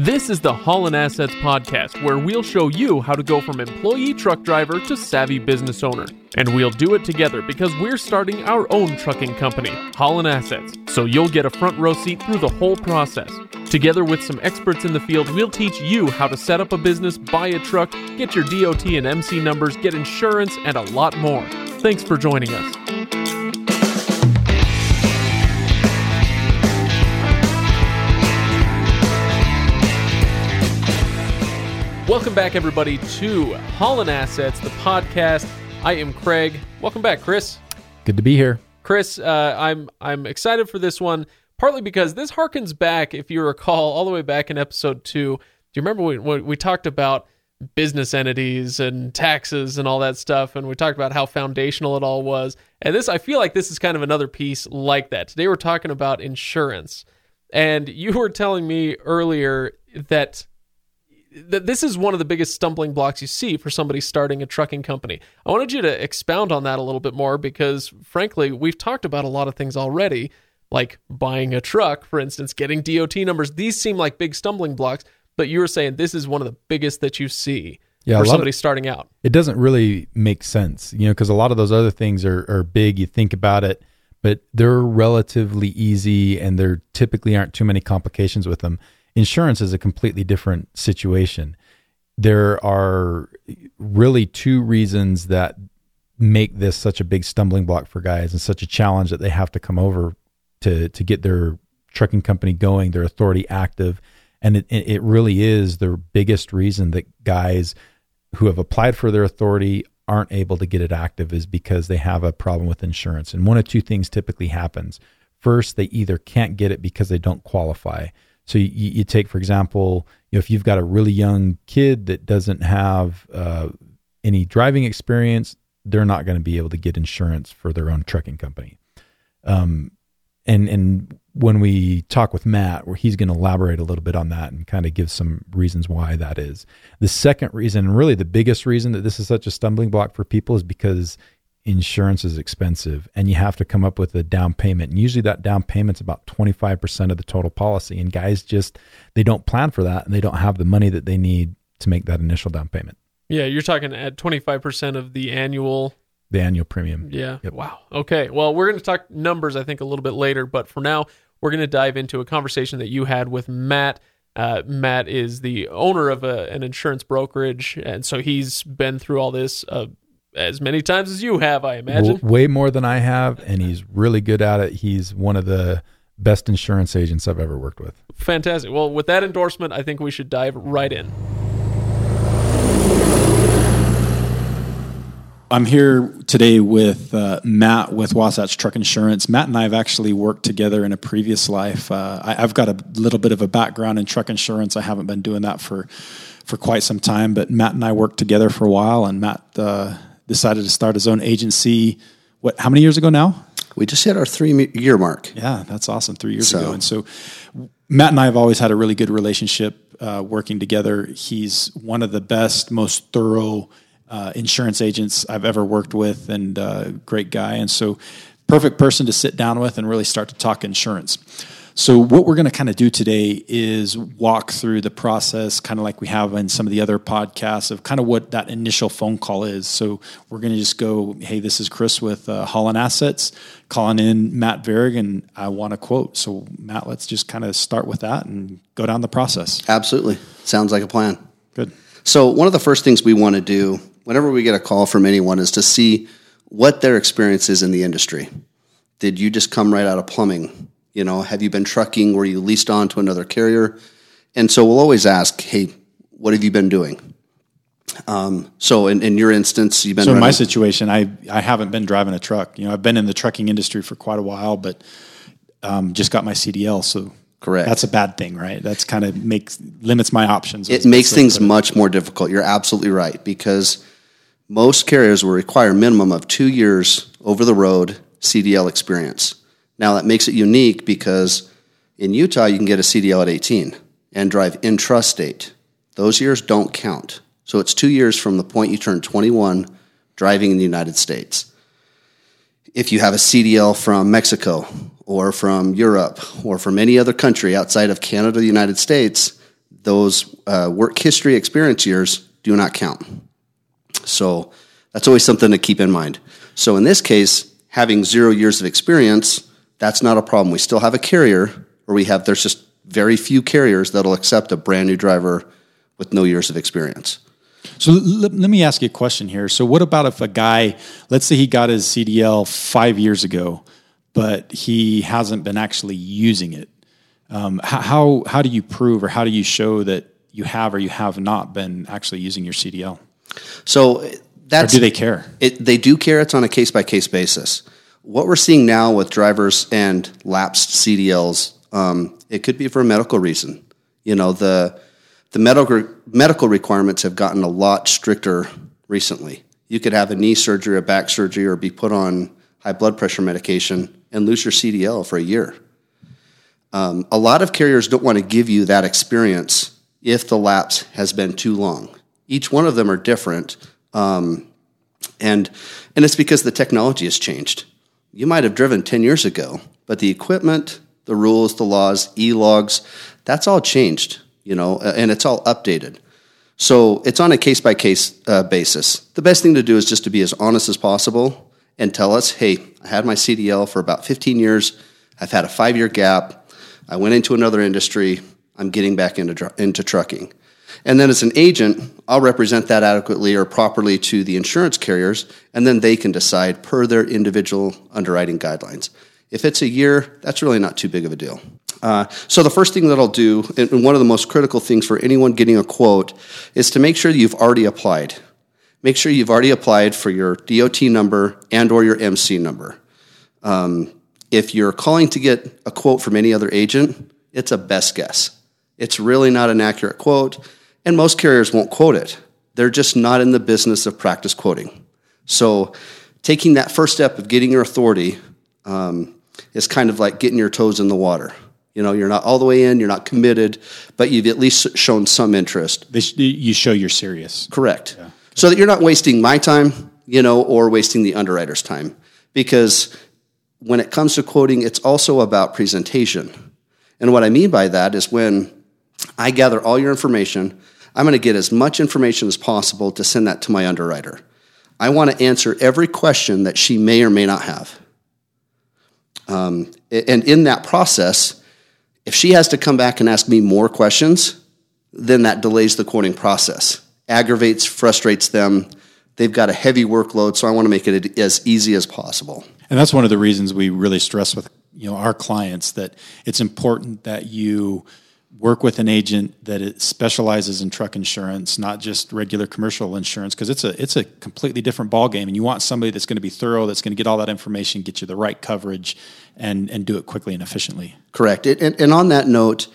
This is the Holland Assets Podcast, where we'll show you how to go from employee truck driver to savvy business owner. And we'll do it together because we're starting our own trucking company, Holland Assets, so you'll get a front row seat through the whole process. Together with some experts in the field, we'll teach you how to set up a business, buy a truck, get your DOT and MC numbers, get insurance, and a lot more. Thanks for joining us. Welcome back, everybody, to Holland Assets, the podcast. I am Craig. Welcome back, Chris. Good to be here. Chris, uh, I'm I'm excited for this one, partly because this harkens back, if you recall, all the way back in episode two. Do you remember when we, we talked about business entities and taxes and all that stuff, and we talked about how foundational it all was? And this, I feel like this is kind of another piece like that. Today we're talking about insurance, and you were telling me earlier that that this is one of the biggest stumbling blocks you see for somebody starting a trucking company. I wanted you to expound on that a little bit more because, frankly, we've talked about a lot of things already, like buying a truck, for instance, getting DOT numbers. These seem like big stumbling blocks, but you were saying this is one of the biggest that you see Yeah, for somebody of- starting out. It doesn't really make sense, you know, because a lot of those other things are, are big. You think about it, but they're relatively easy and there typically aren't too many complications with them. Insurance is a completely different situation. There are really two reasons that make this such a big stumbling block for guys and such a challenge that they have to come over to to get their trucking company going, their authority active, and it it really is the biggest reason that guys who have applied for their authority aren't able to get it active is because they have a problem with insurance. And one of two things typically happens. First, they either can't get it because they don't qualify. So you, you take, for example, you know, if you've got a really young kid that doesn't have uh, any driving experience, they're not going to be able to get insurance for their own trucking company. Um, and and when we talk with Matt, where he's going to elaborate a little bit on that and kind of give some reasons why that is. The second reason, and really the biggest reason that this is such a stumbling block for people, is because insurance is expensive and you have to come up with a down payment. And usually that down payment's about 25% of the total policy. And guys just they don't plan for that and they don't have the money that they need to make that initial down payment, Yeah, you're talking at 25% of the annual the annual premium. Yeah. Yep. Wow. Okay. Well, we're going to talk numbers, I think, a little bit later. But for now, we're going to dive into a conversation that you had with Matt. Uh, Matt is the owner of a, an insurance brokerage, and so he's been through all this uh, as many times as you have, I imagine. W- way more than I have, and he's really good at it. He's one of the best insurance agents I've ever worked with. Fantastic. Well, with that endorsement, I think we should dive right in. I'm here today with uh, Matt with Wasatch Truck Insurance. Matt and I have actually worked together in a previous life. Uh, I, I've got a little bit of a background in truck insurance. I haven't been doing that for for quite some time, but Matt and I worked together for a while, and Matt uh, decided to start his own agency. What? How many years ago now? We just hit our three year mark. Yeah, that's awesome. Three years So- ago, and so Matt and I have always had a really good relationship uh, working together. He's one of the best, most thorough uh, insurance agents I've ever worked with, and uh, great guy. And so, perfect person to sit down with and really start to talk insurance. So, what we're going to kind of do today is walk through the process, kind of like we have in some of the other podcasts, of kind of what that initial phone call is. So, we're going to just go, hey, this is Chris with uh, Holland Assets, calling in Matt Verrig, and I want a quote. So, Matt, let's just kind of start with that and go down the process. Absolutely. Sounds like a plan. Good. So, one of the first things we want to do whenever we get a call from anyone is to see what their experience is in the industry. Did you just come right out of plumbing? You know, have you been trucking? Were you leased on to another carrier? And so we'll always ask, hey, what have you been doing? Um, so, in, in your instance, you've been So in my situation, I I haven't been driving a truck. You know, I've been in the trucking industry for quite a while, but um, just got my CDL. So Correct. That's a bad thing, right? That's kind of makes limits my options. it makes things much more difficult. You're absolutely right because most carriers will require a minimum of two years over the road CDL experience. Now that makes it unique because in Utah you can get a CDL at 18 and drive intrastate. Those years don't count. So it's two years from the point you turn 21 driving in the United States. If you have a CDL from Mexico or from Europe or from any other country outside of Canada or the United States, those uh, work history experience years do not count. So that's always something to keep in mind. So in this case, having zero years of experience, that's not a problem. We still have a carrier, or we have, there's just very few carriers that'll accept a brand new driver with no years of experience. So let, let me ask you a question here. So what about if a guy, let's say he got his CDL five years ago, but he hasn't been actually using it? Um, how how do you prove or how do you show that you have or you have not been actually using your CDL? So that's or do they care? It, they do care. It's on a case by case basis. What we're seeing now with drivers and lapsed CDLs, um, it could be for a medical reason. You know the the medical medical requirements have gotten a lot stricter recently. You could have a knee surgery, a back surgery, or be put on high blood pressure medication and lose your CDL for a year. Um, a lot of carriers don't want to give you that experience if the lapse has been too long. Each one of them are different, um, and and it's because the technology has changed. You might have driven ten years ago, but the equipment, the rules, the laws, e logs, that's all changed. You know, and it's all updated. So it's on a case by case basis. The best thing to do is just to be as honest as possible and tell us, hey, I had my CDL for about 15 years. I've had a five year gap. I went into another industry. I'm getting back into, into trucking. And then as an agent, I'll represent that adequately or properly to the insurance carriers, and then they can decide per their individual underwriting guidelines. If it's a year, that's really not too big of a deal. Uh, so the first thing that I'll do, and one of the most critical things for anyone getting a quote, is to make sure that you've already applied. Make sure you've already applied for your DOT number and or your MC number. Um, if you're calling to get a quote from any other agent, it's a best guess. It's really not an accurate quote, and most carriers won't quote it. They're just not in the business of practice quoting. So, taking that first step of getting your authority um, is kind of like getting your toes in the water. You know, you're not all the way in, you're not committed, but you've at least shown some interest. You show you're serious. Correct. Yeah. So that you're not wasting my time, you know, or wasting the underwriter's time. Because when it comes to quoting, it's also about presentation. And what I mean by that is when I gather all your information, I'm going to get as much information as possible to send that to my underwriter. I want to answer every question that she may or may not have. Um, and in that process, if she has to come back and ask me more questions, then that delays the quoting process, aggravates, frustrates them. They've got a heavy workload, so I want to make it as easy as possible. And that's one of the reasons we really stress with you know our clients that it's important that you work with an agent that specializes in truck insurance, not just regular commercial insurance, because it's a it's a completely different ballgame. And you want somebody that's going to be thorough, that's going to get all that information, get you the right coverage, and and do it quickly and efficiently. Correct. It, and, and, on that note,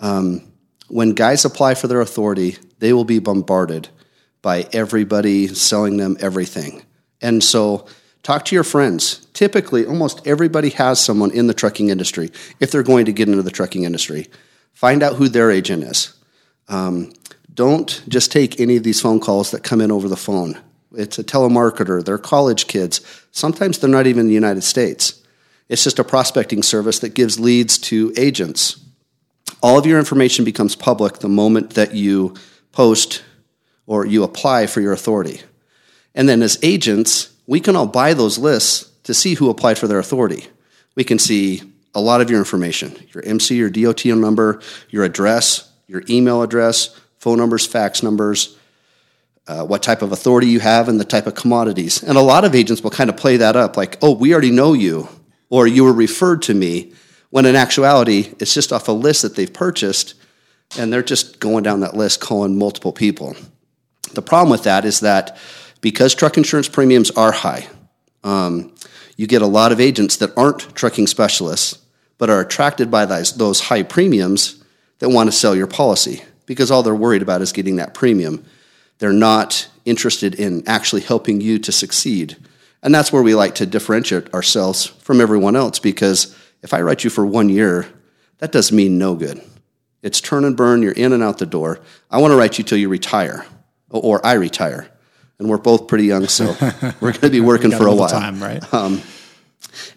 um, when guys apply for their authority, they will be bombarded by everybody selling them everything, and so Talk to your friends. Typically, almost everybody has someone in the trucking industry if they're going to get into the trucking industry. Find out who their agent is. Um, don't just take any of these phone calls that come in over the phone. It's a telemarketer, they're college kids. Sometimes they're not even in the United States. It's just a prospecting service that gives leads to agents. All of your information becomes public the moment that you post or you apply for your authority. And then as agents, we can all buy those lists to see who applied for their authority. We can see a lot of your information your MC, your DOT number, your address, your email address, phone numbers, fax numbers, uh, what type of authority you have, and the type of commodities. And a lot of agents will kind of play that up like, oh, we already know you, or you were referred to me, when in actuality, it's just off a list that they've purchased, and they're just going down that list calling multiple people. The problem with that is that because truck insurance premiums are high, um, you get a lot of agents that aren't trucking specialists but are attracted by those, high premiums that want to sell your policy because all they're worried about is getting that premium. They're not interested in actually helping you to succeed. And that's where we like to differentiate ourselves from everyone else because if I write you for one year, that does mean no good. It's turn and burn, you're in and out the door. I want to write you till you retire or I retire and we're both pretty young, so we're going to be working for a while. Time, right? Um,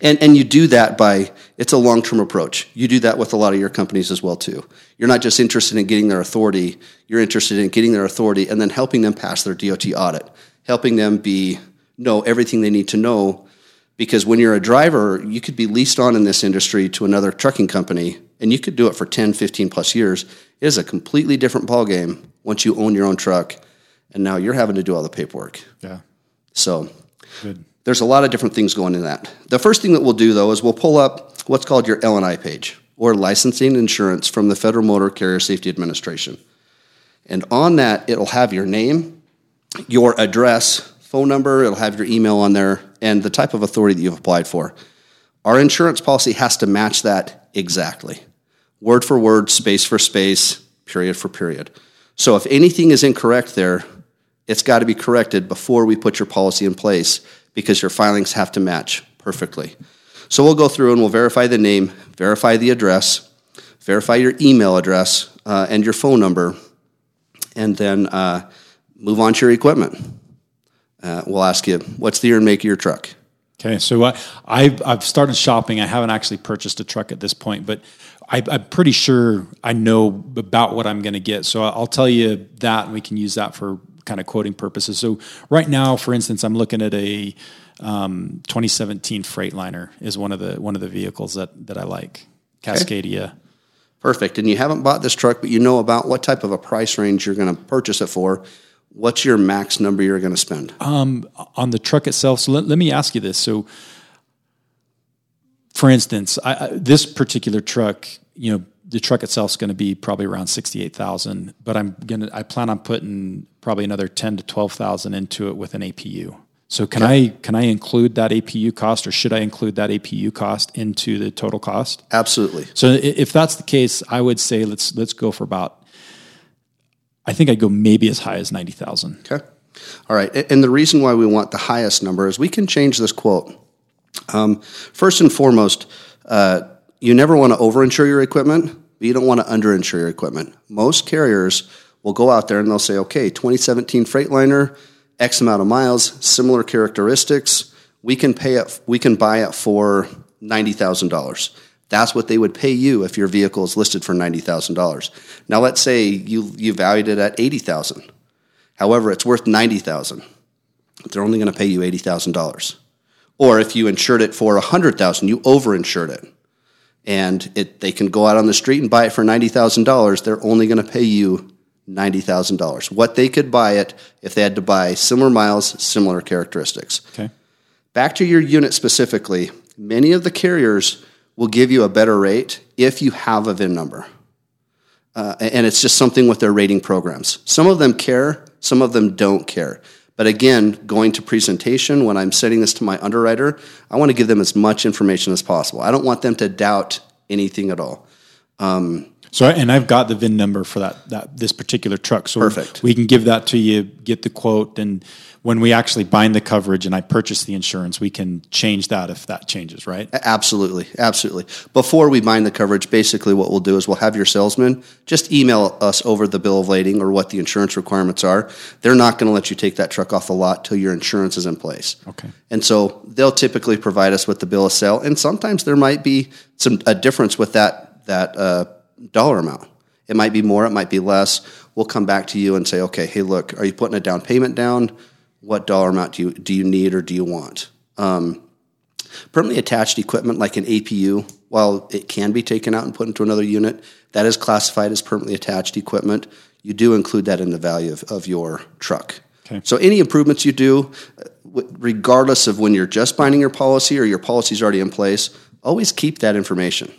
and and you do that by it's a long term approach. You do that with a lot of your companies as well too. You're not just interested in getting their authority. You're interested in getting their authority and then helping them pass their DOT audit, helping them be know everything they need to know. Because when you're a driver, you could be leased on in this industry to another trucking company, and you could do it for 10, 15 plus years. It is a completely different ballgame once you own your own truck, and now you're having to do all the paperwork. Yeah. So Good. There's a lot of different things going in that. The first thing that we'll do though is we'll pull up what's called your L&I page or licensing insurance from the Federal Motor Carrier Safety Administration. And on that it'll have your name, your address, phone number, it'll have your email on there and the type of authority that you've applied for. Our insurance policy has to match that exactly. Word for word, space for space, period for period. So if anything is incorrect there, it's got to be corrected before we put your policy in place because your filings have to match perfectly. So we'll go through and we'll verify the name, verify the address, verify your email address uh, and your phone number, and then uh, move on to your equipment. Uh, we'll ask you, what's the year and make of your truck? Okay, so I've, I've started shopping. I haven't actually purchased a truck at this point, but I, I'm pretty sure I know about what I'm going to get. So I'll tell you that, and we can use that for kind of quoting purposes. So right now, for instance, I'm looking at a um, 2017 Freightliner is one of the one of the vehicles that that I like. Cascadia. Perfect. And you haven't bought this truck, but you know about what type of a price range you're going to purchase it for. What's your max number you're going to spend? on the truck itself. So let, let me ask you this. So, for instance, I, I, this particular truck, you know, the truck itself is going to be probably around sixty-eight thousand, but I'm gonna I plan on putting probably another ten to twelve thousand into it with an APU. So can I can I include that APU cost, or should I include that APU cost into the total cost? Absolutely. So if that's the case, I would say let's let's go for about. I think I'd go maybe as high as ninety thousand. Okay. All right. And the reason why we want the highest number is we can change this quote. Um, first and foremost, uh, you never want to overinsure your equipment, but you don't want to underinsure your equipment. Most carriers will go out there and they'll say, okay, 2017 Freightliner, X amount of miles, similar characteristics. We can pay it. We can buy it for ninety thousand dollars. That's what they would pay you if your vehicle is listed for ninety thousand dollars. Now, let's say you you valued it at eighty thousand. However, it's worth ninety thousand. They're only going to pay you eighty thousand dollars. Or if you insured it for hundred thousand, you overinsured it, and it they can go out on the street and buy it for ninety thousand dollars. They're only going to pay you ninety thousand dollars. What they could buy it if they had to buy similar miles, similar characteristics. Okay. Back to your unit specifically, many of the carriers will give you a better rate if you have a VIN number. Uh, and it's just something with their rating programs. Some of them care, some of them don't care. But again, going to presentation, when I'm setting this to my underwriter, I want to give them as much information as possible. I don't want them to doubt anything at all. Um, So, and I've got the VIN number for that, that this particular truck. So Perfect. we can give that to you, get the quote, and when we actually bind the coverage and I purchase the insurance, we can change that if that changes, right? Absolutely, absolutely. Before we bind the coverage, basically what we'll do is we'll have your salesman just email us over the bill of lading or what the insurance requirements are. They're not going to let you take that truck off the lot till your insurance is in place. Okay. And so they'll typically provide us with the bill of sale, and sometimes there might be some a difference with that that uh, dollar amount. It might be more, it might be less. We'll come back to you and say, okay, hey, look, are you putting a down payment down? What dollar amount do you do you need or do you want? Um, permanently attached equipment like an APU, while it can be taken out and put into another unit, that is classified as permanently attached equipment. You do include that in the value of, of your truck. Okay. So any improvements you do, uh, regardless of when you're just binding your policy or your policy is already in place, always keep that information.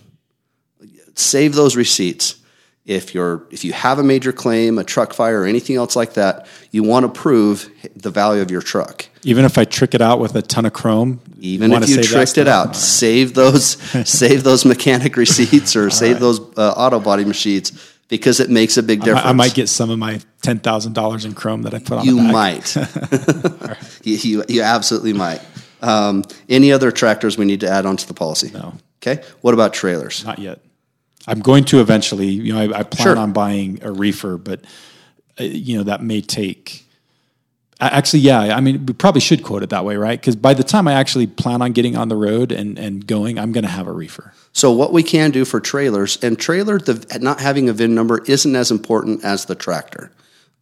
Save those receipts. If you're if you have a major claim, a truck fire, or anything else like that, you want to prove the value of your truck. Even if I trick it out with a ton of chrome, Even wanna if you tricked it out, save those save those mechanic receipts or save those uh, auto body machines because it makes a big difference. I might get some of my ten thousand dollars in chrome that I put on. you might. you, you, you absolutely might. Um, any other tractors we need to add onto the policy? No. Okay. What about trailers? Not yet. I'm going to eventually. You know, I, I plan Sure. on buying a reefer, but uh, you know that may take Actually, yeah. I mean, we probably should quote it that way, right? Because by the time I actually plan on getting on the road and, and going, I'm going to have a reefer. So what we can do for trailers and trailer, the not having a VIN number isn't as important as the tractor.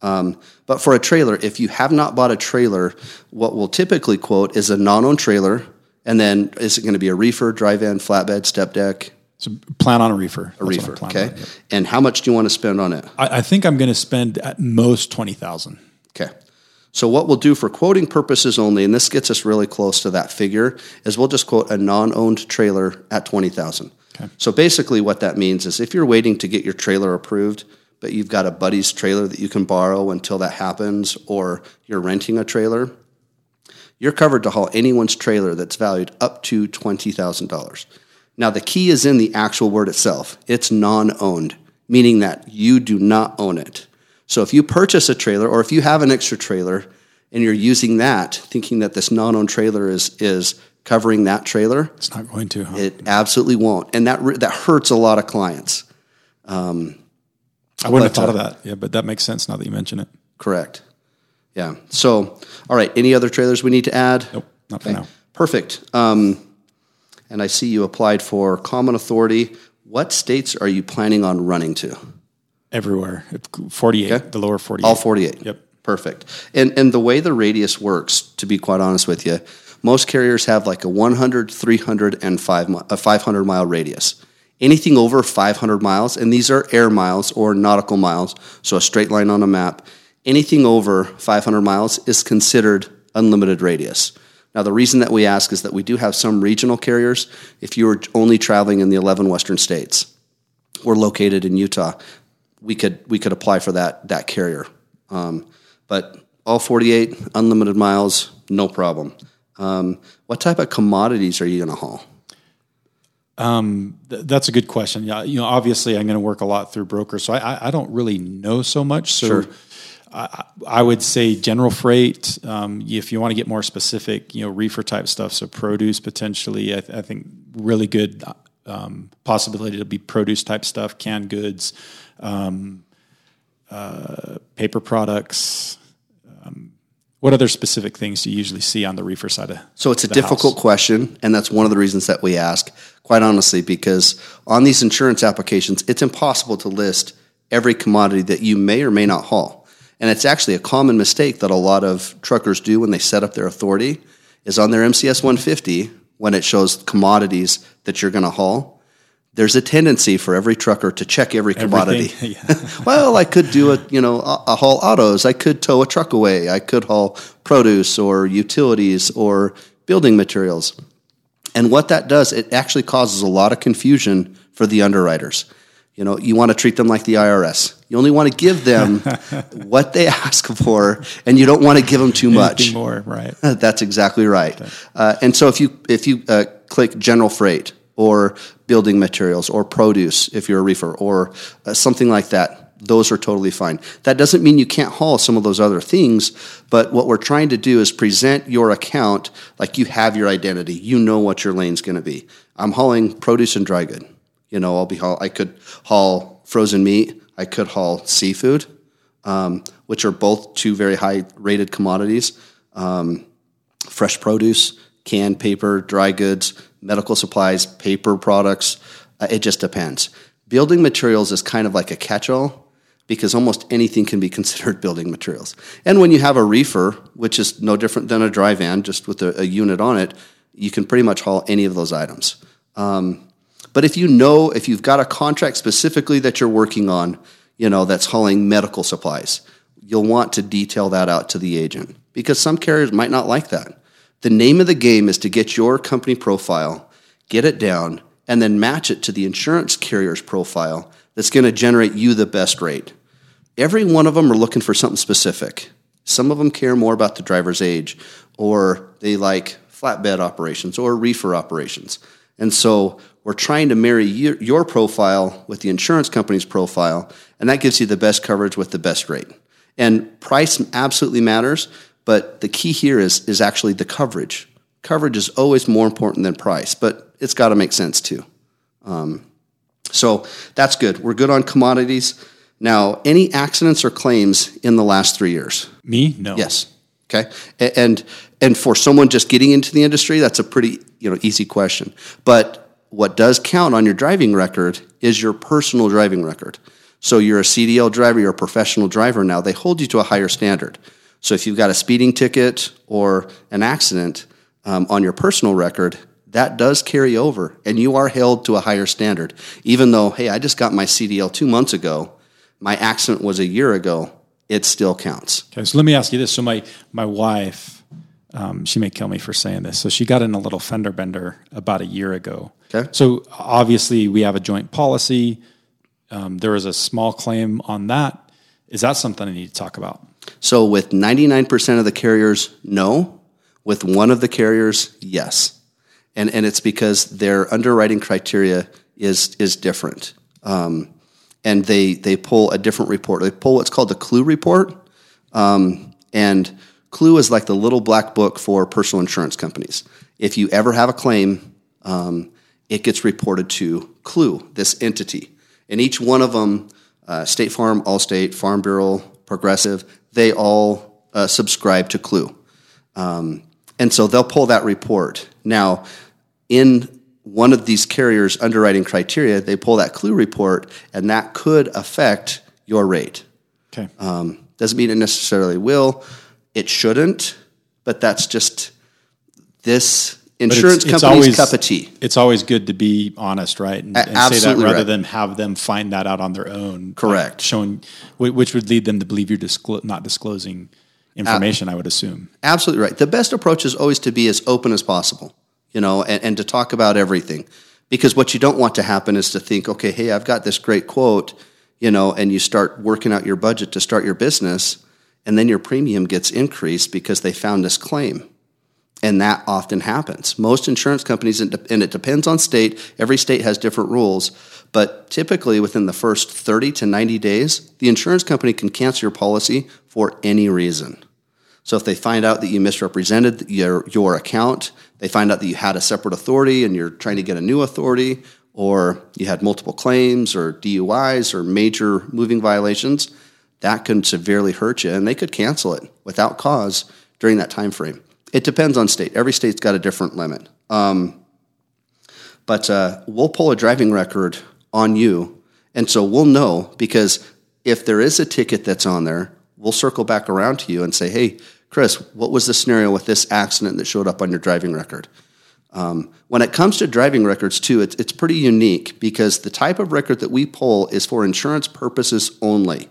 Um, but for a trailer, if you have not bought a trailer, what we'll typically quote is a non-owned trailer, and then is it going to be a reefer, drive in, flatbed, step deck, So plan on a reefer. a reefer? Okay, and how much do you want to spend on it? I, I think I'm going to spend at most twenty thousand. Okay. So what we'll do for quoting purposes only, and this gets us really close to that figure, is we'll just quote a non-owned trailer at twenty thousand. Okay. So basically, what that means is if you're waiting to get your trailer approved, but you've got a buddy's trailer that you can borrow until that happens, or you're renting a trailer, you're covered to haul anyone's trailer that's valued up to twenty thousand dollars. Now the key is in the actual word itself. It's non-owned, meaning that you do not own it. So if you purchase a trailer or if you have an extra trailer and you're using that, thinking that this non-owned trailer is is covering that trailer, It's not going to. Huh? it absolutely won't, and that that hurts a lot of clients. I wouldn't have thought uh, of that. Yeah, but that makes sense now that you mention it. Correct. Yeah. So, all right. Any other trailers we need to add? Nope, not for now. Perfect. Um, and I see you applied for common authority. What states are you planning on running to? Everywhere. 48, Okay. the lower 48. All 48. Yep. Perfect. And and the way the radius works, to be quite honest with you, most carriers have like a 100, 300, and five, a 500 mile radius. Anything over 500 miles, and these are air miles or nautical miles, so a straight line on a map, anything over 500 miles is considered unlimited radius. Now, the reason that we ask is that we do have some regional carriers. If you were only traveling in the 11 western states, we're located in Utah, we could we could apply for that that carrier. Um, but all 48 unlimited miles, no problem. Um, what type of commodities are you going to haul? Th- that's a good question. Yeah, you know, obviously, I'm going to work a lot through brokers, so I, I, I don't really know so much. So, Sure. I, I would say general freight. Um, if you want to get more specific, you know, reefer type stuff. So produce potentially. I, th- I think really good um, possibility to be produce type stuff, canned goods, um, uh, paper products. Um, what other specific things do you usually see on the reefer side of? So it's a difficult house? question, and that's one of the reasons that we ask, quite honestly, because on these insurance applications, it's impossible to list every commodity that you may or may not haul. And it's actually a common mistake that a lot of truckers do when they set up their authority is on their MCS 150 when it shows commodities that you're going to haul. There's a tendency for every trucker to check every commodity. Well, I could do a you know a, a haul autos. I could tow a truck away. I could haul produce or utilities or building materials. And what that does, it actually causes a lot of confusion for the underwriters. You know, you want to treat them like the IRS. You only want to give them what they ask for, and you don't want to give them too much. Anything more, right? That's exactly right. Uh, and so if you if you uh, click general freight or building materials or produce, if you're a reefer or uh, something like that, those are totally fine. That doesn't mean you can't haul some of those other things, but what we're trying to do is present your account like you have your identity. You know what your lane's going to be. I'm hauling produce and dry good. You know, I'll be haul. I could haul frozen meat. I could haul seafood, um, which are both two very high rated commodities. Um, fresh produce, canned paper, dry goods, medical supplies, paper products. Uh, it just depends. Building materials is kind of like a catch all because almost anything can be considered building materials. And when you have a reefer, which is no different than a dry van, just with a, a unit on it, you can pretty much haul any of those items. Um, but if you know, if you've got a contract specifically that you're working on, you know, that's hauling medical supplies, you'll want to detail that out to the agent because some carriers might not like that. The name of the game is to get your company profile, get it down, and then match it to the insurance carrier's profile that's going to generate you the best rate. Every one of them are looking for something specific. Some of them care more about the driver's age, or they like flatbed operations or reefer operations. And so we're trying to marry your, your profile with the insurance company's profile, and that gives you the best coverage with the best rate. And price absolutely matters, but the key here is, is actually the coverage. Coverage is always more important than price, but it's got to make sense too. Um, so that's good. We're good on commodities. Now, any accidents or claims in the last three years? Me? No. Yes. Okay, and and for someone just getting into the industry, that's a pretty you know easy question. But what does count on your driving record is your personal driving record. So you're a CDL driver, you're a professional driver now. They hold you to a higher standard. So if you've got a speeding ticket or an accident um, on your personal record, that does carry over, and you are held to a higher standard. Even though, hey, I just got my CDL two months ago, my accident was a year ago, it still counts. Okay, so let me ask you this. So my my wife, um, she may kill me for saying this. So she got in a little fender bender about a year ago. Okay. So obviously we have a joint policy. Um, there was a small claim on that. Is that something I need to talk about? So with 99% of the carriers, no. With one of the carriers, yes. And, and it's because their underwriting criteria is, is different. Um, and they, they pull a different report. They pull what's called the CLUE report. Um, and CLUE is like the little black book for personal insurance companies. If you ever have a claim, um, it gets reported to CLUE, this entity. And each one of them, uh, State Farm, Allstate, Farm Bureau, Progressive, they all uh, subscribe to CLUE. Um, and so they'll pull that report. Now, in one of these carriers' underwriting criteria, they pull that CLUE report, and that could affect your rate. Okay. Um, doesn't mean it necessarily will. It shouldn't, but that's just this But it's- insurance it's company's always- cup of tea. It's always good to be honest, right? And, and say that rather right. than have them find that out on their own. like, Correct. showing, which would lead them to believe you're disclo- not disclosing information, I would assume. Absolutely right. The best approach is always to be as open as possible, you know, and, and to talk about everything. Because what you don't want to happen is to think, okay, hey, I've got this great quote, you know, and you start working out your budget to start your business, and then your premium gets increased because they found this claim. And that often happens. Most insurance companies, and it depends on state, every state has different rules, but typically within the first 30 to 90 days, the insurance company can cancel your policy for any reason. So if they find out that you misrepresented your, your account, they find out that you had a separate authority and you're trying to get a new authority, or you had multiple claims or DUIs or major moving violations, that can severely hurt you and they could cancel it without cause during that time frame. It depends on state. Every state's got a different limit. Um, but uh, we'll pull a driving record on you, and so we'll know because if there is a ticket that's on there, we'll circle back around to you and say, "Hey, Chris, what was the scenario with this accident that showed up on your driving record?" Um, when it comes to driving records, too, it's, it's pretty unique because the type of record that we pull is for insurance purposes only.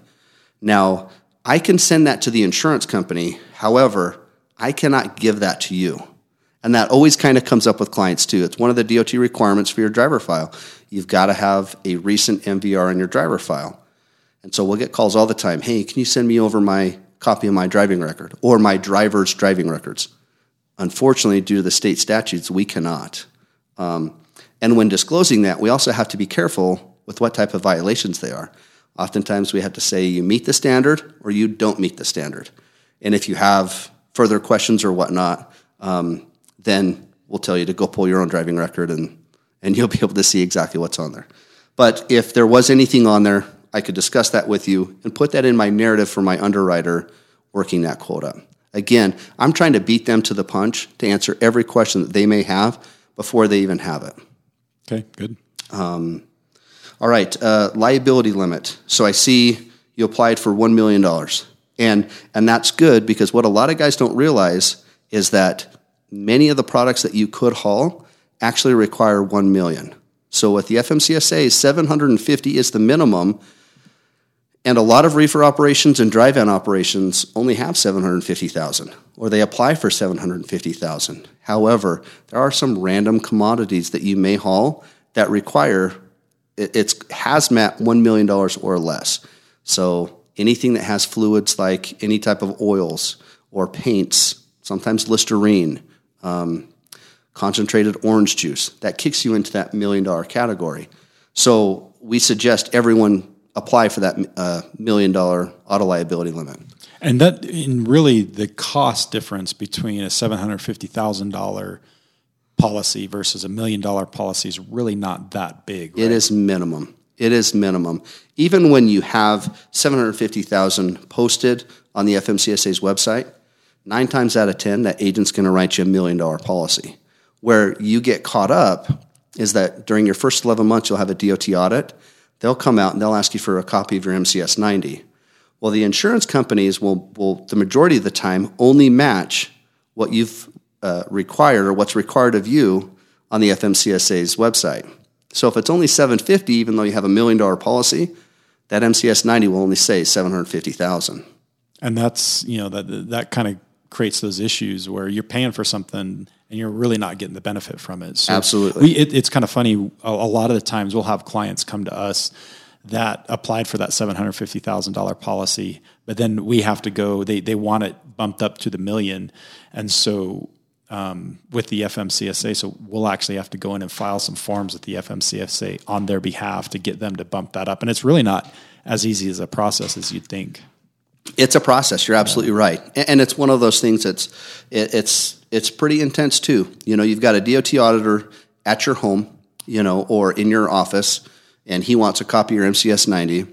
Now, I can send that to the insurance company. However, I cannot give that to you. And that always kind of comes up with clients too. It's one of the DOT requirements for your driver file. You've got to have a recent MVR in your driver file. And so we'll get calls all the time. Hey, can you send me over my copy of my driving record or my driver's driving records? Unfortunately, due to the state statutes, we cannot. Um, and when disclosing that, we also have to be careful with what type of violations they are. Oftentimes, we have to say you meet the standard or you don't meet the standard. And if you have further questions or whatnot, um, then we'll tell you to go pull your own driving record and, and you'll be able to see exactly what's on there. But if there was anything on there, I could discuss that with you and put that in my narrative for my underwriter working that quota. Again, I'm trying to beat them to the punch to answer every question that they may have before they even have it. Okay, good. All right, uh, liability limit. So I see you applied for $1 million. And, and that's good because what a lot of guys don't realize is that many of the products that you could haul actually require 1 million. So with the FMCSA, 750 is the minimum. And a lot of reefer operations and dry van operations only have 750,000 or they apply for 750,000. However, there are some random commodities that you may haul that require it's hazmat $1 million or less. So anything that has fluids like any type of oils or paints, sometimes Listerine, um, concentrated orange juice, that kicks you into that million dollar category. So we suggest everyone apply for that uh, million dollar auto liability limit. And that, in really, the cost difference between a seven hundred fifty thousand dollar policy versus a million dollar policy is really not that big. It is minimum. It is minimum. Even when you have 750,000 posted on the FMCSA's website, nine times out of 10, that agent's going to write you a million dollar policy. Where you get caught up is that during your first 11 months, you'll have a DOT audit. They'll come out and they'll ask you for a copy of your MCS 90. Well, the insurance companies will, will the majority of the time, only match what you've uh, required or what's required of you on the FMCSA's website. So if it's only 750, even though you have a million dollar policy, that MCS 90 will only say 750,000. And that's, you know, that, that kind of creates those issues where you're paying for something and you're really not getting the benefit from it. So Absolutely. We, it, it's kind of funny. A, a, lot of the times we'll have clients come to us that applied for that $750,000 policy, but then we have to go, they, they want it bumped up to the million. And so um, with the FMCSA, so we'll actually have to go in and file some forms with the FMCSA on their behalf to get them to bump that up. And it's really not as easy as a process as you'd think. It's a process. You're absolutely yeah. right, and it's one of those things that's it, it's it's pretty intense too. You know, you've got a DOT auditor at your home, you know, or in your office, and he wants a copy of your MCS 90.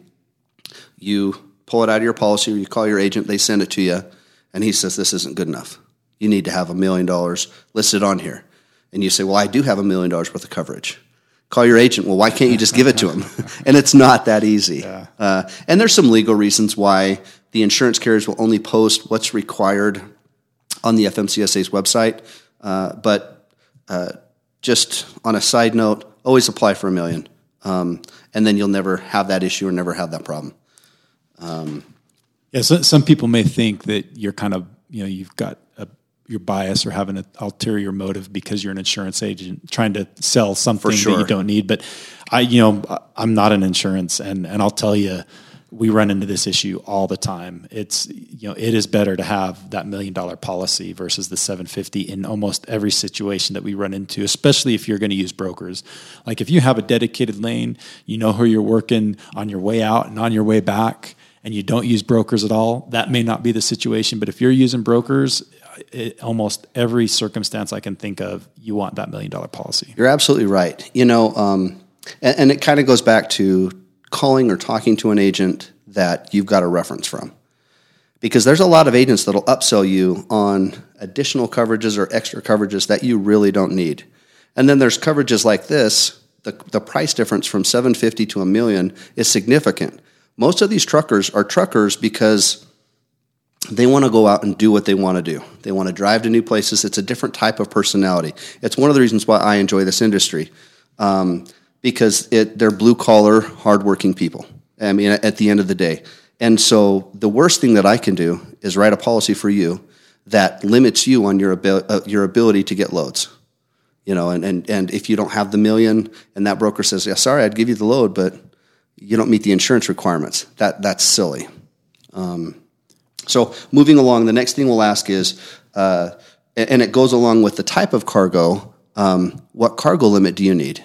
You pull it out of your policy, or you call your agent, they send it to you, and he says this isn't good enough. You need to have a million dollars listed on here, and you say, well, I do have a million dollars worth of coverage call your agent. Well, why can't you just give it to him? and it's not that easy. Yeah. Uh, and there's some legal reasons why the insurance carriers will only post what's required on the FMCSA's website. Uh, but uh, just on a side note, always apply for a million. Um, and then you'll never have that issue or never have that problem. Um, yeah, so some people may think that you're kind of, you know, you've got a, your bias or have an ulterior motive because you're an insurance agent trying to sell something sure. that you don't need. But I, you know, I'm not an insurance, and and I'll tell you, we run into this issue all the time. It's you know it is better to have that million dollar policy versus the 750 in almost every situation that we run into, especially if you're going to use brokers. Like if you have a dedicated lane, you know who you're working on your way out and on your way back, and you don't use brokers at all, that may not be the situation. But if you're using brokers, it, almost every circumstance I can think of, you want that million dollar policy. You're absolutely right. You know, um, and, and it kind of goes back to calling or talking to an agent that you've got a reference from. Because there's a lot of agents that'll upsell you on additional coverages or extra coverages that you really don't need. And then there's coverages like this, the, the price difference from 750 to a million is significant. Most of these truckers are truckers because they want to go out and do what they want to do. They want to drive to new places. It's a different type of personality. It's one of the reasons why I enjoy this industry. Um, because it, they're blue collar, hardworking people. I mean, at the end of the day. And so the worst thing that I can do is write a policy for you that limits you on your, abil- uh, your ability to get loads. You know, and, and, and if you don't have the million and that broker says, yeah, sorry, I'd give you the load, but you don't meet the insurance requirements, that, that's silly. Um, so moving along, the next thing we'll ask is, uh, and it goes along with the type of cargo, um, what cargo limit do you need?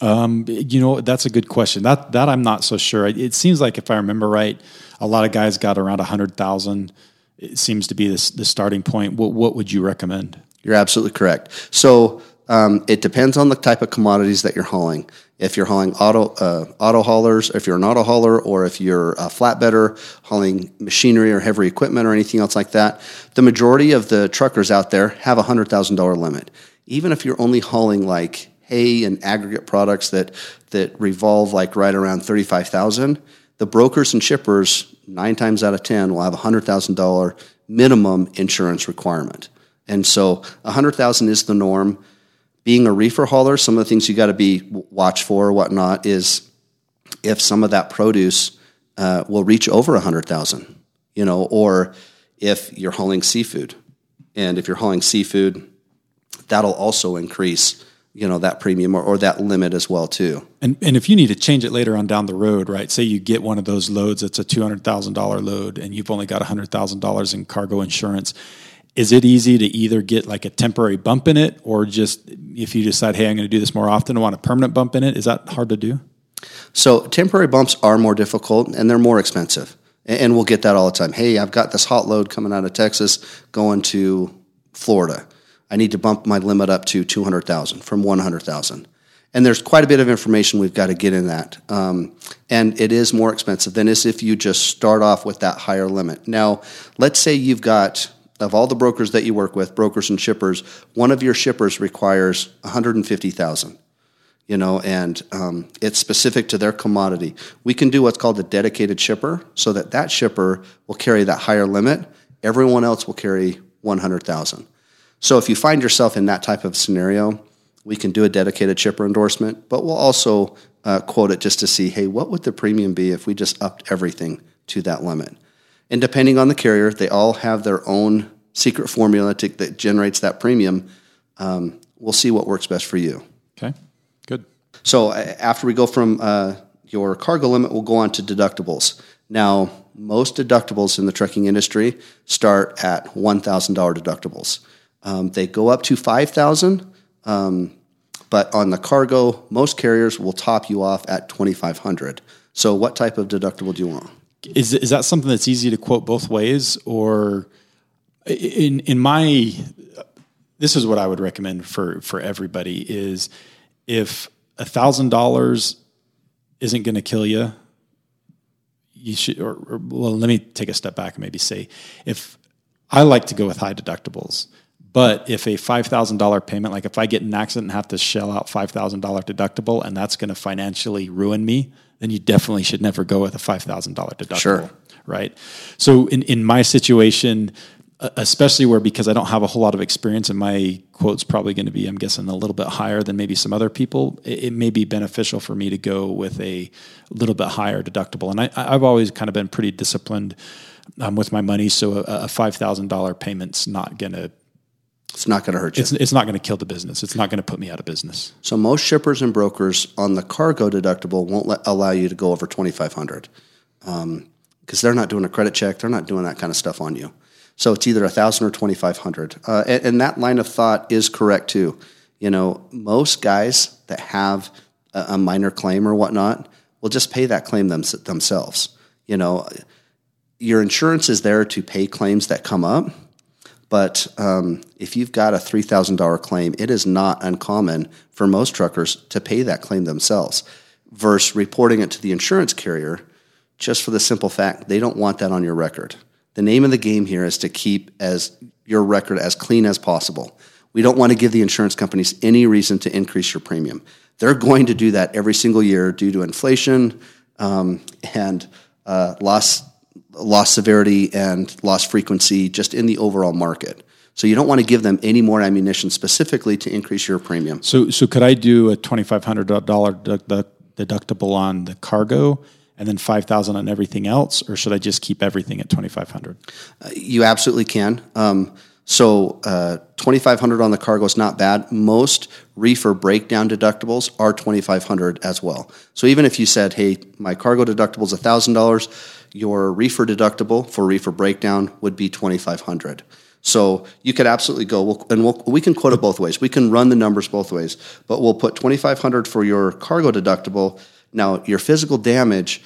Um, you know, that's a good question. That that I'm not so sure. It seems like if I remember right, a lot of guys got around a hundred thousand. It seems to be the, the starting point. What what would you recommend? You're absolutely correct. So um, it depends on the type of commodities that you're hauling. If you're hauling auto uh, auto haulers, if you're an auto hauler, or if you're a flatbedder hauling machinery or heavy equipment or anything else like that, the majority of the truckers out there have a hundred thousand dollar limit. Even if you're only hauling like hay and aggregate products that that revolve like right around 35,000, the brokers and shippers 9 times out of 10 will have a $100,000 minimum insurance requirement. And so a 100,000 is the norm. Being a reefer hauler, some of the things you got to be watch for or whatnot is if some of that produce uh, will reach over a 100,000, you know, or if you're hauling seafood. And if you're hauling seafood, that'll also increase you know that premium or, or that limit as well too. And and if you need to change it later on down the road, right? Say you get one of those loads that's a two hundred thousand dollar load, and you've only got hundred thousand dollars in cargo insurance. Is it easy to either get like a temporary bump in it, or just if you decide, hey, I'm going to do this more often, I want a permanent bump in it? Is that hard to do? So temporary bumps are more difficult and they're more expensive, and we'll get that all the time. Hey, I've got this hot load coming out of Texas going to Florida I need to bump my limit up to 200,000 from 100,000. And there's quite a bit of information we've got to get in that. Um, and it is more expensive than is if you just start off with that higher limit. Now, let's say you've got, of all the brokers that you work with, brokers and shippers, one of your shippers requires 150,000 you know, and um, it's specific to their commodity. We can do what's called a dedicated shipper, so that that shipper will carry that higher limit. Everyone else will carry 100,000. So if you find yourself in that type of scenario, we can do a dedicated shipper endorsement, but we'll also uh, quote it just to see, hey, what would the premium be if we just upped everything to that limit? And depending on the carrier, they all have their own secret formula to, that generates that premium. Um, we'll see what works best for you. Okay, good. So uh, after we go from uh, your cargo limit, we'll go on to deductibles. Now, most deductibles in the trucking industry start at $1,000 deductibles. Um, they go up to 5000 um, but on the cargo, most carriers will top you off at 2500 So what type of deductible do you want? Is is that something that's easy to quote both ways, or in in my this is what I would recommend for for everybody is if a thousand dollars isn't going to kill you, you should. Or, or well, let me take a step back and maybe say if I like to go with high deductibles. But if a five thousand dollar payment, like if I get in an accident and have to shell out five thousand dollar deductible, and that's going to financially ruin me, then you definitely should never go with a five thousand dollar deductible. Sure. Right. So in in my situation, especially where because I don't have a whole lot of experience, and my quote's probably going to be, I'm guessing, a little bit higher than maybe some other people. It, it may be beneficial for me to go with a little bit higher deductible, and I, I've always kind of been pretty disciplined. Um, with my money, so a, a five thousand dollar payment's not going to It's not going to hurt you. it's, it's not going to kill the business. It's not going to put me out of business. So most shippers and brokers on the cargo deductible won't let, allow you to go over 2500 because they're not doing a credit check. They're not doing that kind of stuff on you. So it's either 1000 or 2500 uh, and, and that line of thought is correct too. You know, most guys that have a, a minor claim or whatnot will just pay that claim them, themselves. You know, your insurance is there to pay claims that come up. But um, if you've got a $3,000 claim, it is not uncommon for most truckers to pay that claim themselves versus reporting it to the insurance carrier just for the simple fact they don't want that on your record. The name of the game here is to keep as your record as clean as possible. We don't want to give the insurance companies any reason to increase your premium. They're going to do that every single year due to inflation um, and uh, loss loss severity and loss frequency just in the overall market. So you don't want to give them any more ammunition specifically to increase your premium. So, so could I do a twenty five hundred dollar deductible on the cargo and then five thousand on everything else, or should I just keep everything at twenty five hundred? You absolutely can. Um, so uh, 2500 on the cargo is not bad. Most reefer breakdown deductibles are 2500 as well. So even if you said, hey, my cargo deductible is $1,000, your reefer deductible for reefer breakdown would be 2500 so you could absolutely go, we'll, and we'll, we can quote it both ways. We can run the numbers both ways, but we'll put 2500 for your cargo deductible. Now, your physical damage,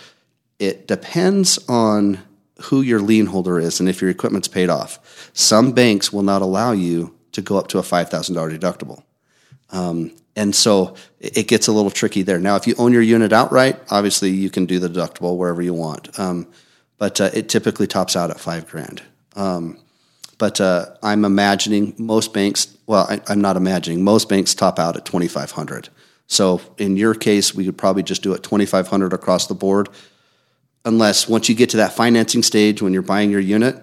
it depends on who your lien holder is and if your equipment's paid off. Some banks will not allow you to go up to a $5,000 deductible. Um, and so it gets a little tricky there. Now, if you own your unit outright, obviously you can do the deductible wherever you want. Um, but uh, it typically tops out at five grand. Um, but uh, I'm imagining most banks, well, I, am not imagining, most banks top out at 2,500. So in your case, we could probably just do it 2,500 across the board. Unless once you get to that financing stage when you're buying your unit,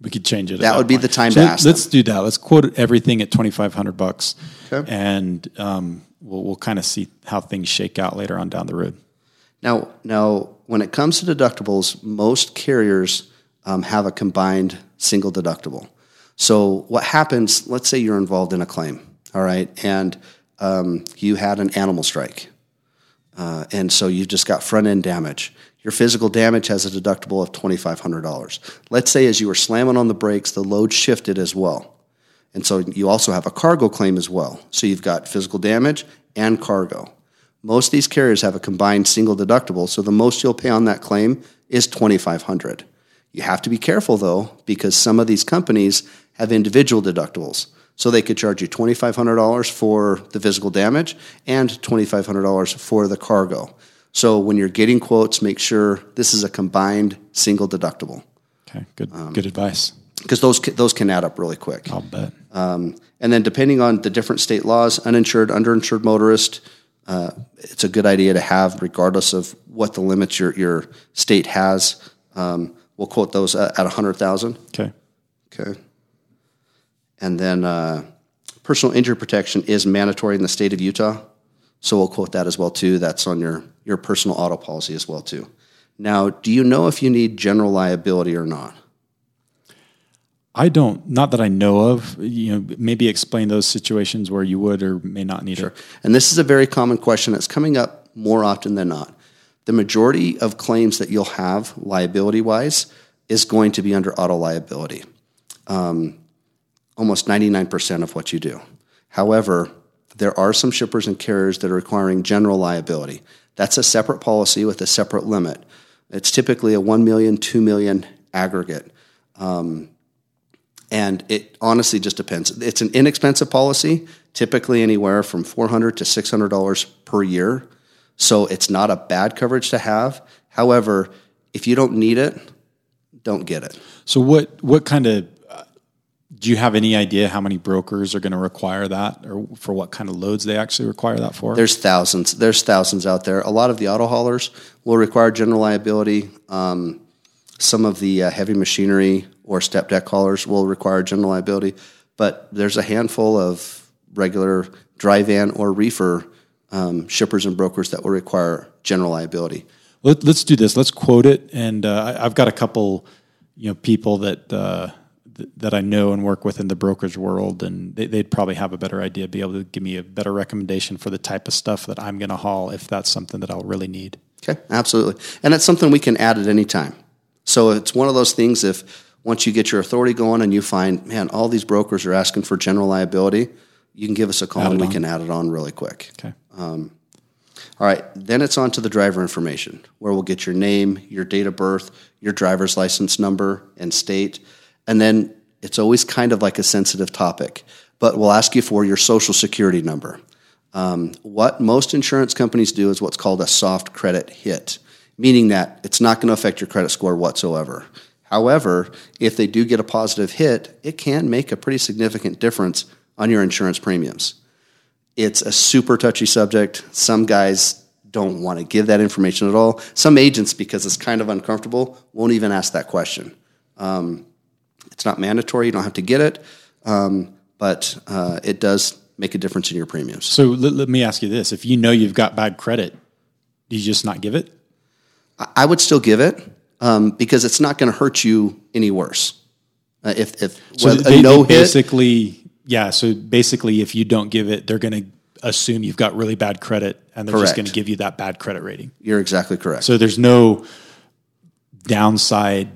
we could change it. That would be the time so to ask. Let's them. do that. Let's quote everything at twenty five hundred bucks, Okay. and um, we'll we'll kind of see how things shake out later on down the road. Now, now, when it comes to deductibles, most carriers um, have a combined single deductible. So, what happens? Let's say you're involved in a claim, all right, and um, you had an animal strike, uh, and so you just got front end damage. Your physical damage has a deductible of twenty five hundred dollars. Let's say as you were slamming on the brakes, the load shifted as well, and so you also have a cargo claim as well. So you've got physical damage and cargo. Most of these carriers have a combined single deductible, so the most you'll pay on that claim is twenty five hundred. You have to be careful though, because some of these companies have individual deductibles. So they could charge you $2,500 for the physical damage and $2,500 for the cargo. So when you're getting quotes, make sure this is a combined single deductible Okay, good um, good advice. Because those those can add up really quick. I'll bet. Um, and then depending on the different state laws, uninsured, underinsured motorist, uh, it's a good idea to have regardless of what the limits your your state has. Um, we'll quote those at, at 100,000. Okay. Okay. And then uh, personal injury protection is mandatory in the state of Utah. So we'll quote that as well too. That's on your, your personal auto policy as well too. Now, do you know if you need general liability or not? I don't, not that I know of. You know, maybe explain those situations where you would or may not need it. And this is a very common question that's coming up more often than not. The majority of claims that you'll have liability wise is going to be under auto liability. Um, almost 99% of what you do. However, there are some shippers and carriers that are requiring general liability. That's a separate policy with a separate limit. It's typically a 1 million, 2 million aggregate. Um, and it honestly just depends. It's an inexpensive policy, typically anywhere from 400 to $600 per year. So it's not a bad coverage to have. However, if you don't need it, don't get it. So what what kind of uh, do you have any idea how many brokers are going to require that, or for what kind of loads they actually require that for? There's thousands. There's thousands out there. A lot of the auto haulers will require general liability. Um, some of the uh, heavy machinery or step deck haulers will require general liability, but there's a handful of regular dry van or reefer um, shippers and brokers that will require general liability. Let, us do this. Let's quote it, and uh, I- I've got a couple, you know, people that uh, th- that I know and work with in the brokerage world, and they, they'd probably have a better idea, be able to give me a better recommendation for the type of stuff that I'm going to haul if that's something that I'll really need. Okay, absolutely. And that's something we can add at any time. So it's one of those things if once you get your authority going and you find, man, all these brokers are asking for general liability, you can give us a call Add and we on. can add it on really quick. Okay. All right, then it's on to the driver information, where we'll get your name, your date of birth, your driver's license number and state. And then it's always kind of like a sensitive topic, but we'll ask you for your social security number. Um, what most insurance companies do is what's called a soft credit hit, meaning that it's not going to affect your credit score whatsoever. However, if they do get a positive hit, it can make a pretty significant difference on your insurance premiums it's a super touchy subject. Some guys don't want to give that information at all. Some agents, because it's kind of uncomfortable, won't even ask that question. Um, it's not mandatory; you don't have to get it, um, but uh, it does make a difference in your premiums. So let, let me ask you this: If you know you've got bad credit, do you just not give it? I- would still give it um, because it's not going to hurt you any worse. Uh, if if So well, they, a no hit, basically, yeah. So basically, if you don't give it, they're going to assume you've got really bad credit, and they're just going to give you that bad credit rating. you're exactly correct. So there's no downside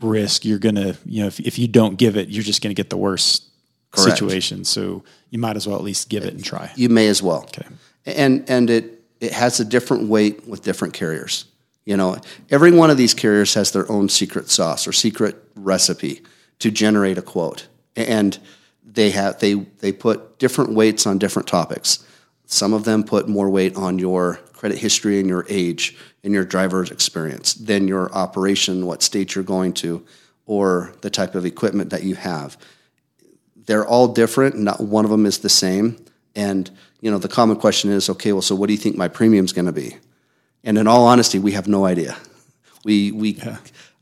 risk. You're going to, you know, if, if you don't give it, you're just going to get the worst Correct. situation. So you might as well at least give it and try. you may as well. Okay. And and it it has a different weight with different carriers. You know, every one of these carriers has their own secret sauce or secret recipe to generate a quote. And they have they they put different weights on different topics. Some of them put more weight on your credit history and your age and your driver's experience than your operation, what state you're going to, or the type of equipment that you have they're all different. Not one of them is the same. And you know, the common question is, okay, well, so what do you think my premium's going to be? And in all honesty, we have no idea. We we,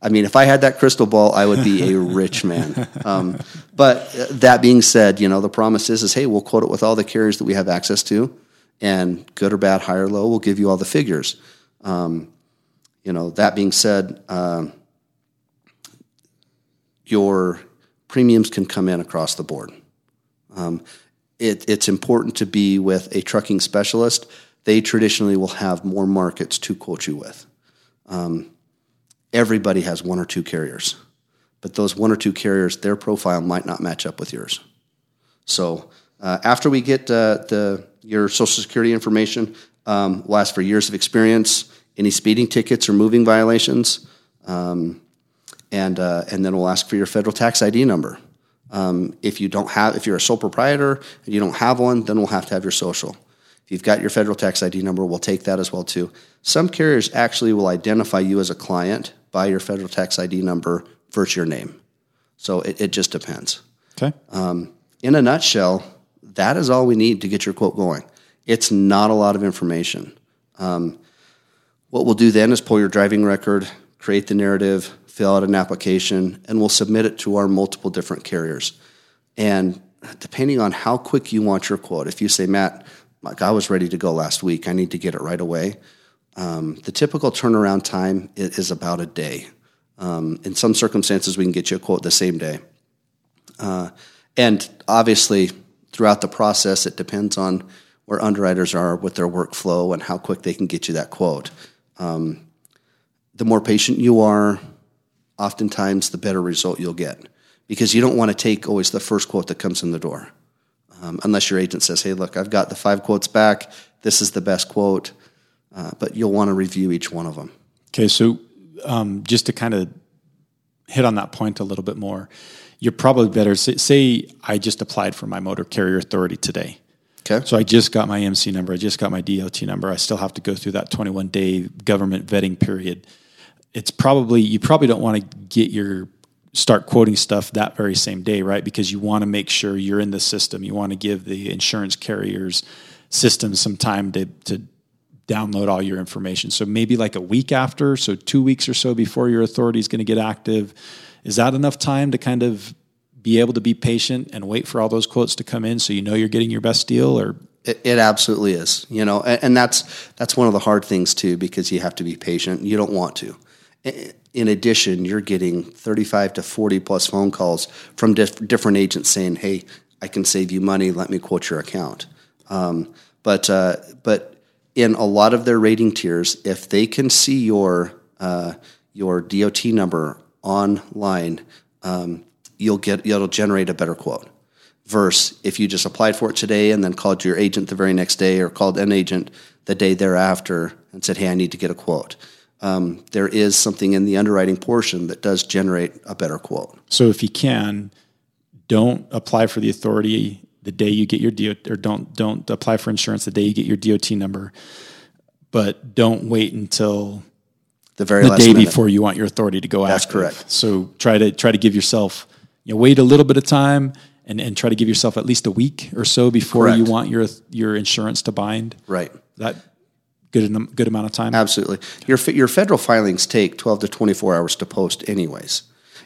I mean, if I had that crystal ball, I would be a rich man. Um, but uh, that being said, you know, the promise is, is hey, we'll quote it with all the carriers that we have access to, and good or bad, high or low, we'll give you all the figures. Um, you know, that being said, um, your premiums can come in across the board. Um, it, it's important to be with a trucking specialist. They traditionally will have more markets to quote you with. Um, everybody has one or two carriers, but those one or two carriers, their profile might not match up with yours. So uh, after we get uh, the your social security information, um, we'll ask for years of experience, any speeding tickets or moving violations, um, and uh, and then we'll ask for your federal tax ID number. Um, if you don't have, if you're a sole proprietor and you don't have one, then we'll have to have your social. You've got your federal tax ID number, we'll take that as well too. Some carriers actually will identify you as a client by your federal tax ID number versus your name. So it, it just depends. Okay. Um, in a nutshell, that is all we need to get your quote going. It's not a lot of information. Um, what we'll do then is pull your driving record, create the narrative, fill out an application, and we'll submit it to our multiple different carriers. And depending on how quick you want your quote, if you say, Matt, like I was ready to go last week, I need to get it right away. Um, the typical turnaround time is about a day. Um, in some circumstances, we can get you a quote the same day. Uh, and obviously, throughout the process, it depends on where underwriters are with their workflow and how quick they can get you that quote. Um, the more patient you are, oftentimes the better result you'll get because you don't want to take always the first quote that comes in the door. Um, unless your agent says, hey, look, I've got the five quotes back. This is the best quote. Uh, but you'll want to review each one of them. Okay, so um, just to kind of hit on that point a little bit more, you're probably better. Say, say, I just applied for my motor carrier authority today. Okay. So I just got my MC number. I just got my DOT number. I still have to go through that 21 day government vetting period it's probably you probably don't want to get your start quoting stuff that very same day, right? Because you want to make sure you're in the system. You want to give the insurance carriers system some time to to download all your information. So maybe like a week after, so 2 weeks or so before your authority is going to get active. Is that enough time to kind of be able to be patient and wait for all those quotes to come in so you know you're getting your best deal or it, it absolutely is, you know, and, and that's that's one of the hard things too because you have to be patient. You don't want to in addition, you're getting 35 to 40 plus phone calls from diff- different agents saying, "Hey, I can save you money. Let me quote your account." Um, but uh, but in a lot of their rating tiers, if they can see your uh, your DOT number online, um, you'll get it'll generate a better quote. Versus if you just applied for it today and then called your agent the very next day or called an agent the day thereafter and said, "Hey, I need to get a quote." Um, there is something in the underwriting portion that does generate a better quote. So if you can, don't apply for the authority the day you get your DOT, or don't don't apply for insurance the day you get your DOT number, but don't wait until the very the day minute. before you want your authority to go out. That's active. correct. So try to try to give yourself you know wait a little bit of time and, and try to give yourself at least a week or so before Correct. you want your your insurance to bind. Right. That good good amount of time. Absolutely. Your your federal filings take 12 to 24 hours to post anyways.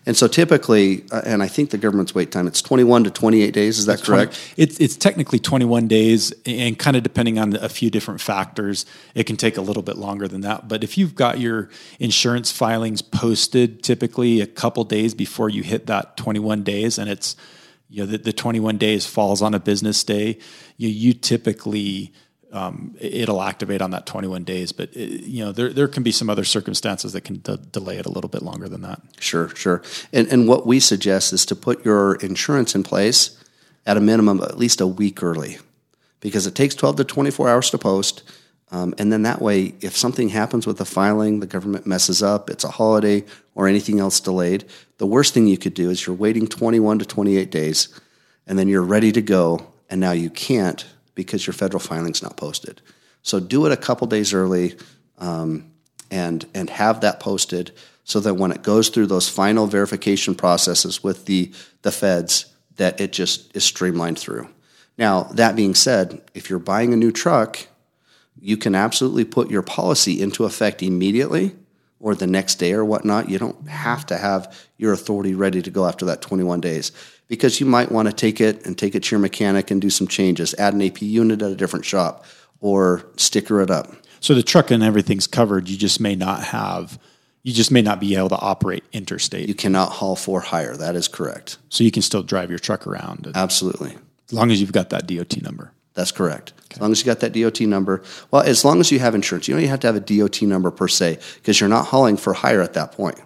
And so typically, uh, and I think the government's wait time, it's 21 to 28 days. Is that correct? 20 it's, it's technically 21 days, and kind of depending on a few different factors, it can take a little bit longer than that. But if you've got your insurance filings posted typically a couple days before you hit that 21 days, and it's you know the, the 21 days falls on a business day, you, you typically um, it'll activate on that 21 days. But it, you know, there there can be some other circumstances that can de- delay it a little bit longer than that. Sure, sure. And and what we suggest is to put your insurance in place at a minimum at least a week early, because it takes 12 to 24 hours to post. Um, and then that way, if something happens with the filing, the government messes up, it's a holiday or anything else delayed, the worst thing you could do is you're waiting 21 to 28 days, and then you're ready to go, and now you can't because your federal filing's not posted. So do it a couple days early um, and, and have that posted so that when it goes through those final verification processes with the, the feds, that it just is streamlined through. Now, that being said, if you're buying a new truck, you can absolutely put your policy into effect immediately or the next day or whatnot. You don't have to have your authority ready to go after that 21 days because you might want to take it and take it to your mechanic and do some changes, add an AP unit at a different shop, or sticker it up. So the truck and everything's covered. You just may not have, you just may not be able to operate interstate. You cannot haul for hire. That is correct. so you can still drive your truck around Absolutely. as long as you've got that DOT number. That's correct. As long as you got that DOT number. Well, as long as you have insurance. You don't even have to have a DOT number per se because you're not hauling for hire at that point.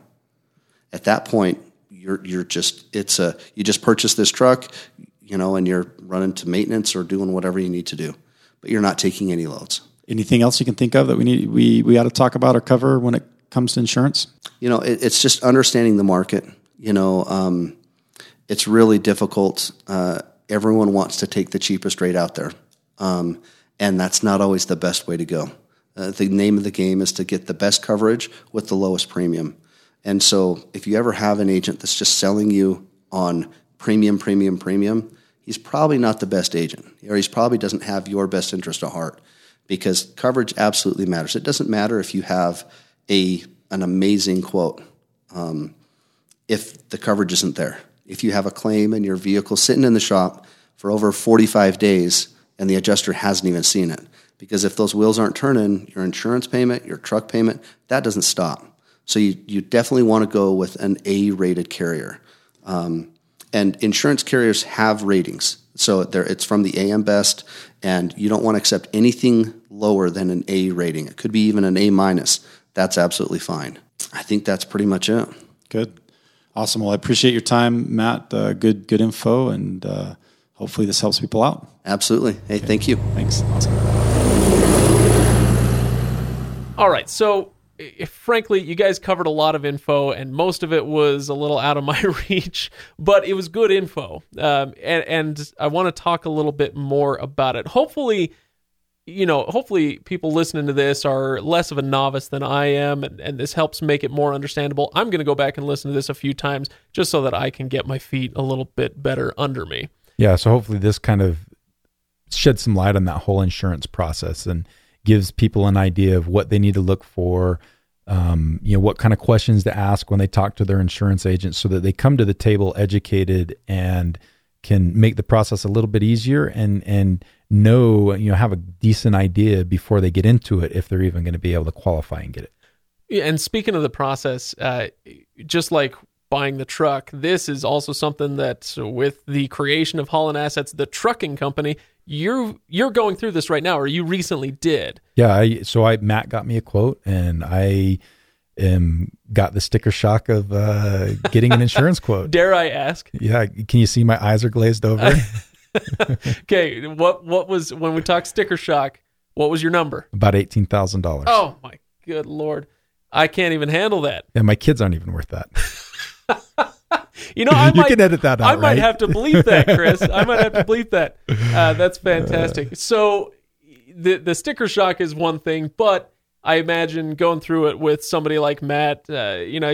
At that point, you're you're just it's a you just purchased this truck, you know, and you're running to maintenance or doing whatever you need to do, but you're not taking any loads. Anything else you can think of that we need we we ought to talk about or cover when it comes to insurance? You know, it, it's just understanding the market. You know, um, it's really difficult. Uh, everyone wants to take the cheapest rate out there, um, and that's not always the best way to go. Uh, the name of the game is to get the best coverage with the lowest premium. And so, if you ever have an agent that's just selling you on premium, premium, premium, he's probably not the best agent, or he probably doesn't have your best interest at heart because coverage absolutely matters. It doesn't matter if you have a an amazing quote um, if the coverage isn't there. If you have a claim and your vehicle sitting in the shop for over 45 days and the adjuster hasn't even seen it, because if those wheels aren't turning, your insurance payment, your truck payment, that doesn't stop. So you, you definitely want to go with an A rated carrier. Um, and insurance carriers have ratings. So it's from the AM Best, and you don't want to accept anything lower than an A rating. It could be even an A minus. That's absolutely fine. I think that's pretty much it. Good, awesome. Well, I appreciate your time, Matt. Uh, good, good info, and uh, hopefully this helps people out. Absolutely. Hey, okay. thank you. Thanks. Awesome. All right, so frankly, you guys covered a lot of info, and most of it was a little out of my reach, but it was good info. Um, and, and I want to talk a little bit more about it. Hopefully, you know, hopefully people listening to this are less of a novice than I am, and, and this helps make it more understandable. I'm going to go back and listen to this a few times just so that I can get my feet a little bit better under me. Yeah, so hopefully this kind of sheds some light on that whole insurance process and gives people an idea of what they need to look for, um, you know, what kind of questions to ask when they talk to their insurance agent so that they come to the table educated and can make the process a little bit easier and and know, you know, have a decent idea before they get into it if they're even going to be able to qualify and get it. Yeah, and speaking of the process, uh, just like buying the truck, this is also something that with the creation of Holland Assets, the trucking company, you're you're going through this right now, or you recently did. Yeah, I, so I Matt got me a quote, and I am got the sticker shock of uh, getting an insurance quote. Dare I ask? Yeah, can you see my eyes are glazed over? okay, what what was when we talk sticker shock? What was your number? About eighteen thousand dollars. Oh my good lord, I can't even handle that. Yeah, my kids aren't even worth that. You know, I you might, can edit that out. I might have to bleep that, Chris. I might have to bleep that. Uh, that's fantastic. So the the sticker shock is one thing, but I imagine going through it with somebody like Matt, uh, you know,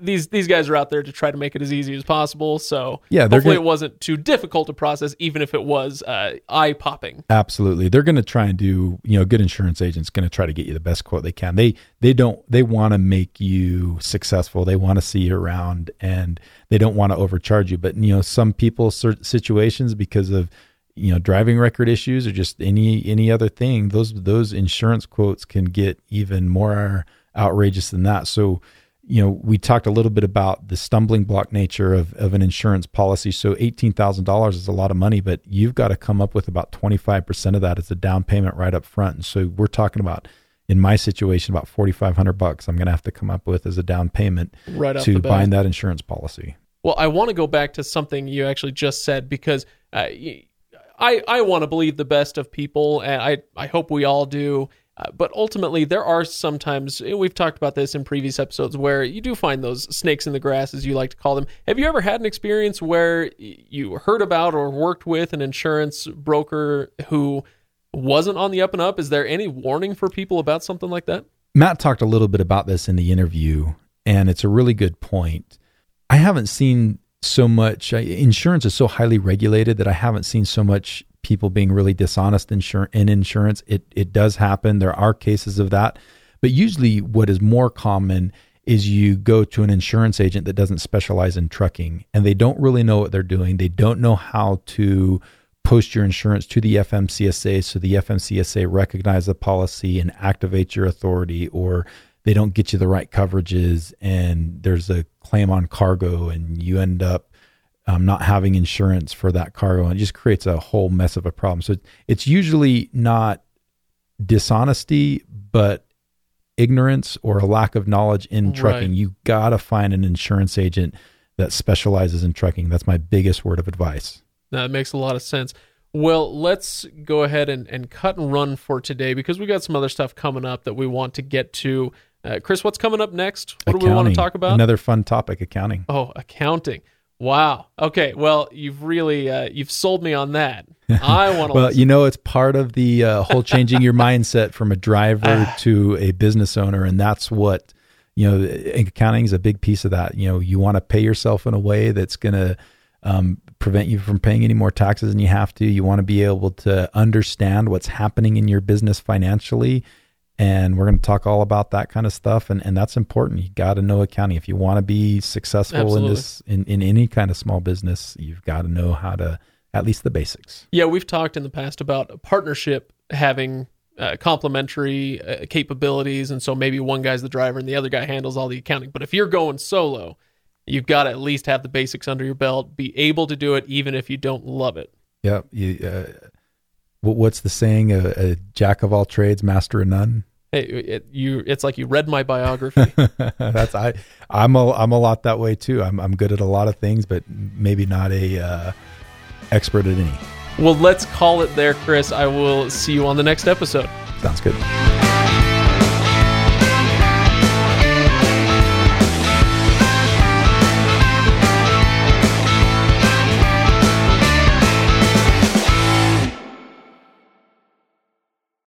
these these guys are out there to try to make it as easy as possible. So yeah, hopefully gonna, it wasn't too difficult to process, even if it was uh, eye popping. Absolutely, they're going to try and do. You know, good insurance agents going to try to get you the best quote they can. They they don't they want to make you successful. They want to see you around, and they don't want to overcharge you. But you know, some people situations because of you know driving record issues or just any any other thing those those insurance quotes can get even more outrageous than that so you know, we talked a little bit about the stumbling block nature of, of an insurance policy. So $18,000 is a lot of money, but you've got to come up with about 25% of that as a down payment right up front. And so we're talking about, in my situation, about 4,500 bucks I'm going to have to come up with as a down payment right to bind that insurance policy. Well, I want to go back to something you actually just said because uh, I, I want to believe the best of people, and I, I hope we all do. Uh, but ultimately, there are sometimes, we've talked about this in previous episodes, where you do find those snakes in the grass, as you like to call them. Have you ever had an experience where you heard about or worked with an insurance broker who wasn't on the up and up? Is there any warning for people about something like that? Matt talked a little bit about this in the interview, and it's a really good point. I haven't seen so much, insurance is so highly regulated that I haven't seen so much people being really dishonest in insurance. It it does happen. There are cases of that, but usually what is more common is you go to an insurance agent that doesn't specialize in trucking and they don't really know what they're doing. They don't know how to post your insurance to the FMCSA so the FMCSA recognize the policy and activate your authority or they don't get you the right coverages and there's a claim on cargo and you end up um, not having insurance for that cargo, and it just creates a whole mess of a problem. So it's usually not dishonesty, but ignorance or a lack of knowledge in trucking. Right. You got to find an insurance agent that specializes in trucking. That's my biggest word of advice. That makes a lot of sense. Well, let's go ahead and, and cut and run for today because we got some other stuff coming up that we want to get to. Uh, Chris, what's coming up next? What accounting. do we want to talk about? Another fun topic accounting. Oh, accounting. Wow. Okay. Well, you've really uh, you've sold me on that. I want to. well, you know, it's part of the uh, whole changing your mindset from a driver to a business owner, and that's what you know. Accounting is a big piece of that. You know, you want to pay yourself in a way that's going to um, prevent you from paying any more taxes than you have to. You want to be able to understand what's happening in your business financially. And we're going to talk all about that kind of stuff. And, and that's important. You got to know accounting. If you want to be successful Absolutely. in this, in, in any kind of small business, you've got to know how to, at least the basics. Yeah, we've talked in the past about a partnership having uh, complementary uh, capabilities, and so maybe one guy's the driver and the other guy handles all the accounting. But if you're going solo, you've got to at least have the basics under your belt, be able to do it even if you don't love it. Yeah. You, uh, what's the saying? A, a jack of all trades, master of none. Hey, it, you, it's like you read my biography. That's I. I'm a I'm a lot that way too. I'm I'm good at a lot of things, but maybe not a uh, expert at any. well, let's call it there, Chris. I will see you on the next episode. Sounds good.